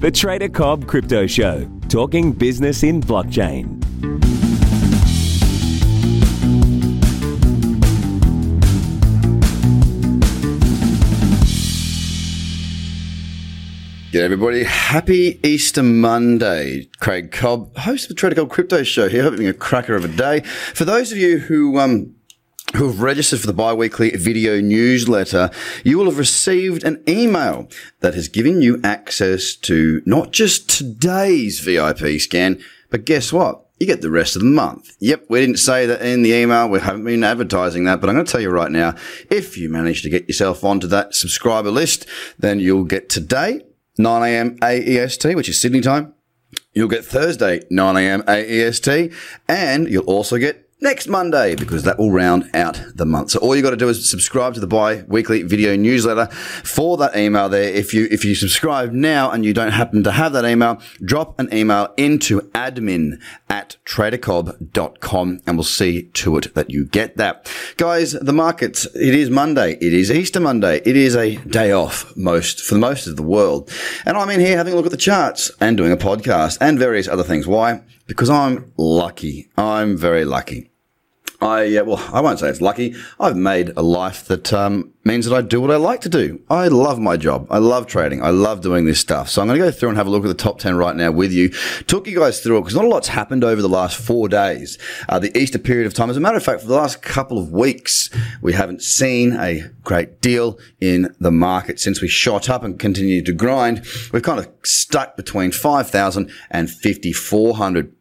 The Trader Cobb Crypto Show, talking business in blockchain. G'day everybody. Happy Easter Monday. Craig Cobb, host of the Trader Cobb Crypto Show here, hoping a cracker of a day. For those of you who, um, who have registered for the bi-weekly video newsletter, you will have received an email that has given you access to not just today's VIP scan, but guess what? You get the rest of the month. Yep, we didn't say that in the email. We haven't been advertising that, but I'm going to tell you right now, if you manage to get yourself onto that subscriber list, then you'll get today 9 a.m. AEST, which is Sydney time. You'll get Thursday, 9 a.m. AEST, and you'll also get next Monday because that will round out the month. So all you got to do is subscribe to the bi-weekly video newsletter for that email there. If you, if you subscribe now and you don't happen to have that email, drop an email into admin at tradercobb.com and we'll see to it that you get that. Guys, the markets, it is Monday. It is Easter Monday. It is a day off most, for the most of the world. And I'm in here having a look at the charts and doing a podcast and various other things. Why? Because I'm lucky. I'm very lucky. I uh, well, I won't say it's lucky. I've made a life that um, means that I do what I like to do. I love my job. I love trading. I love doing this stuff. So I'm going to go through and have a look at the top ten right now with you. Took you guys through it because not a lot's happened over the last four days. Uh, the Easter period of time. As a matter of fact, for the last couple of weeks, we haven't seen a great deal in the market since we shot up and continued to grind. We've kind of stuck between five thousand and fifty four hundred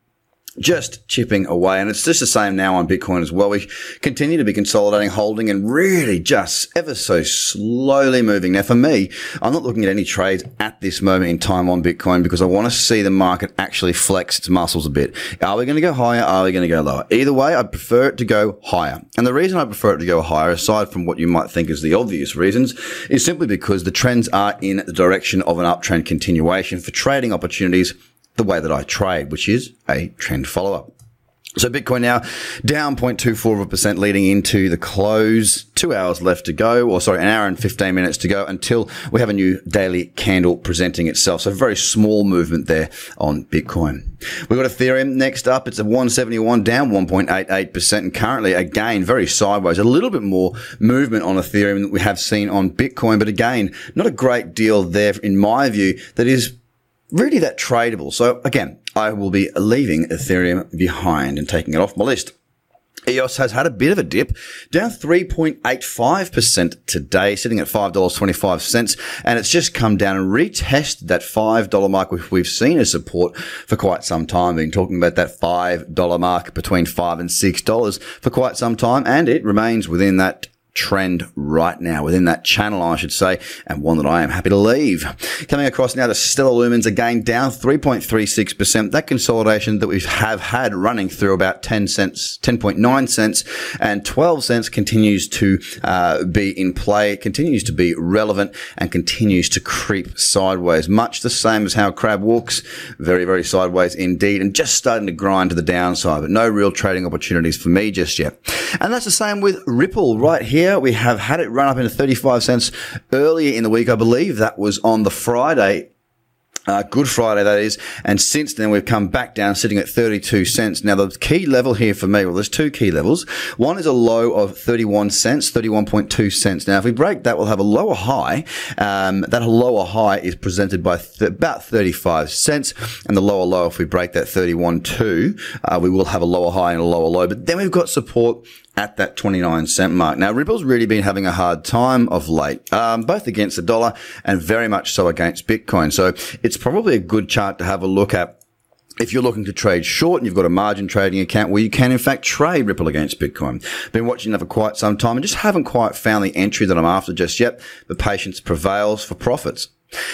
just chipping away. And it's just the same now on Bitcoin as well. We continue to be consolidating, holding, and really just ever so slowly moving. Now, for me, I'm not looking at any trades at this moment in time on Bitcoin because I want to see the market actually flex its muscles a bit. Are we going to go higher? Are we going to go lower? Either way, I prefer it to go higher. And the reason I prefer it to go higher, aside from what you might think is the obvious reasons, is simply because the trends are in the direction of an uptrend continuation for trading opportunities the way that I trade, which is a trend follower. So Bitcoin now down 0.24% leading into the close. Two hours left to go, or sorry, an hour and 15 minutes to go until we have a new daily candle presenting itself. So very small movement there on Bitcoin. We've got Ethereum next up. It's a 171 down 1.88% and currently again very sideways. A little bit more movement on Ethereum than we have seen on Bitcoin, but again, not a great deal there in my view that is really that tradable. So again, I will be leaving Ethereum behind and taking it off my list. EOS has had a bit of a dip, down 3.85% today, sitting at $5.25, and it's just come down and retested that $5 mark which we've seen as support for quite some time. Been talking about that $5 mark between 5 and $6 for quite some time, and it remains within that trend right now within that channel, I should say, and one that I am happy to leave. Coming across now to Stellar Lumens again down 3.36%. That consolidation that we have had running through about 10 cents, 10.9 cents and 12 cents continues to uh, be in play, continues to be relevant and continues to creep sideways. Much the same as how crab walks. Very, very sideways indeed and just starting to grind to the downside, but no real trading opportunities for me just yet. And that's the same with Ripple right here here. We have had it run up into 35 cents earlier in the week. I believe that was on the Friday uh, Good Friday, that is. And since then, we've come back down, sitting at 32 cents. Now, the key level here for me, well, there's two key levels. One is a low of 31 cents, 31.2 cents. Now, if we break that, we'll have a lower high. Um, that lower high is presented by th- about 35 cents. And the lower low, if we break that 31.2, uh, we will have a lower high and a lower low. But then we've got support at that 29 cent mark. Now, Ripple's really been having a hard time of late, um, both against the dollar and very much so against Bitcoin. So it's probably a good chart to have a look at if you're looking to trade short and you've got a margin trading account where you can in fact trade Ripple against Bitcoin. Been watching that for quite some time and just haven't quite found the entry that I'm after just yet. But patience prevails for profits.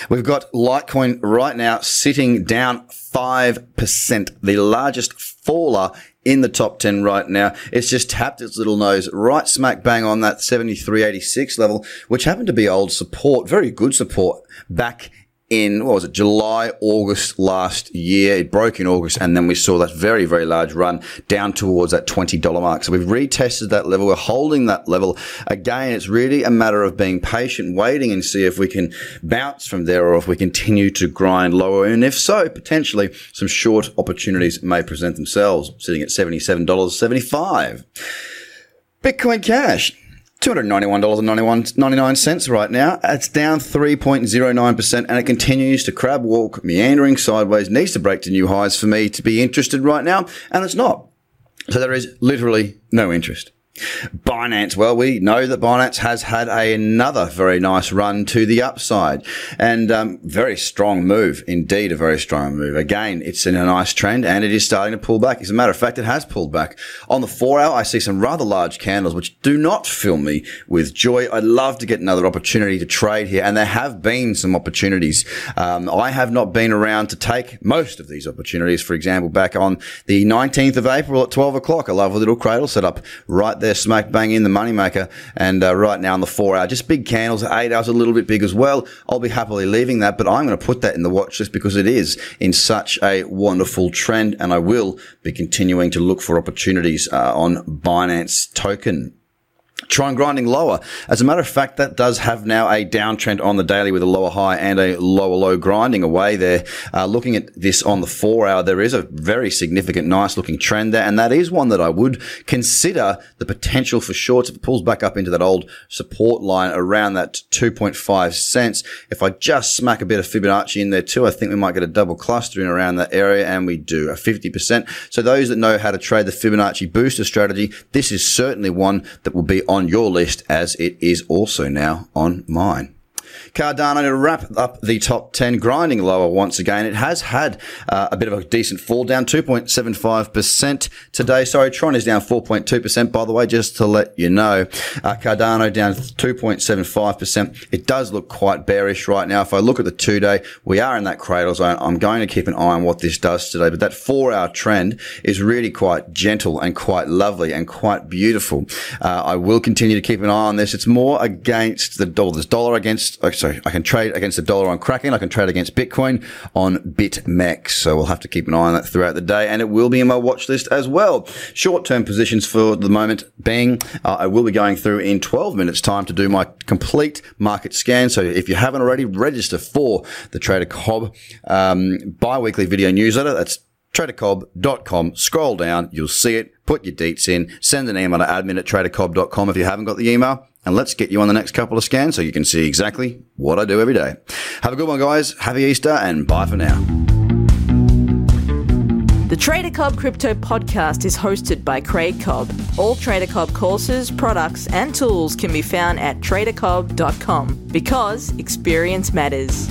We've got Litecoin right now sitting down 5%, the largest faller in the top 10 right now. It's just tapped its little nose right smack bang on that 7386 level, which happened to be old support, very good support back in what was it July August last year. It broke in August and then we saw that very very large run down towards that $20 mark. So we've retested that level. We're holding that level. Again it's really a matter of being patient waiting and see if we can bounce from there or if we continue to grind lower. And if so potentially some short opportunities may present themselves sitting at $77.75 Bitcoin Cash $291.99 right now. It's down 3.09% and it continues to crab walk, meandering sideways, needs to break to new highs for me to be interested right now, and it's not. So there is literally no interest. Binance, well, we know that Binance has had another very nice run to the upside and um, very strong move. Indeed, a very strong move. Again, it's in a nice trend and it is starting to pull back. As a matter of fact, it has pulled back. On the four hour, I see some rather large candles, which do not fill me with joy. I'd love to get another opportunity to trade here, and there have been some opportunities. Um, I have not been around to take most of these opportunities. For example, back on the 19th of April at 12 o'clock, a little cradle set up right there, smack bang in the moneymaker. And uh, right now on the four hour, just big candles, eight hours, a little bit big as well. I'll be happily leaving that, but I'm going to put that in the watch list because it is in such a wonderful trend. And I will be continuing to look for opportunities uh, on Binance token Tron grinding lower. As a matter of fact, that does have now a downtrend on the daily with a lower high and a lower low grinding away there. Uh, looking at this on the four hour, there is a very significant, nice looking trend there. And that is one that I would consider the potential for shorts if it pulls back up into that old support line around that 2.5 cents. If I just smack a bit of Fibonacci in there too, I think we might get a double clustering around that area and we do a 50%. So those that know how to trade the Fibonacci booster strategy, this is certainly one that will be on your list as it is also now on mine. Cardano to wrap up the top 10, grinding lower once again. It has had uh, a bit of a decent fall, down 2.75% today. Sorry, Tron is down 4.2%, by the way, just to let you know. Uh, Cardano down 2.75%. It does look quite bearish right now. If I look at the two day, we are in that cradle zone. I'm going to keep an eye on what this does today, but that four hour trend is really quite gentle and quite lovely and quite beautiful. Uh, I will continue to keep an eye on this. It's more against the dollar. There's dollar against, sorry, I can trade against the dollar on Kraken. I can trade against Bitcoin on BitMEX. So we'll have to keep an eye on that throughout the day. And it will be in my watch list as well. Short term positions for the moment being, uh, I will be going through in 12 minutes time to do my complete market scan. So if you haven't already, register for the Trader Cobb um, bi-weekly video newsletter. That's tradercobb.com. Scroll down, you'll see it. Put your deets in. Send an email to admin at tradercobb.com if you haven't got the email and let's get you on the next couple of scans so you can see exactly what I do every day. Have a good one, guys. Happy Easter and bye for now. The Trader Cobb Crypto Podcast is hosted by Craig Cobb. All Trader Cobb courses, products, and tools can be found at tradercobb.com because experience matters.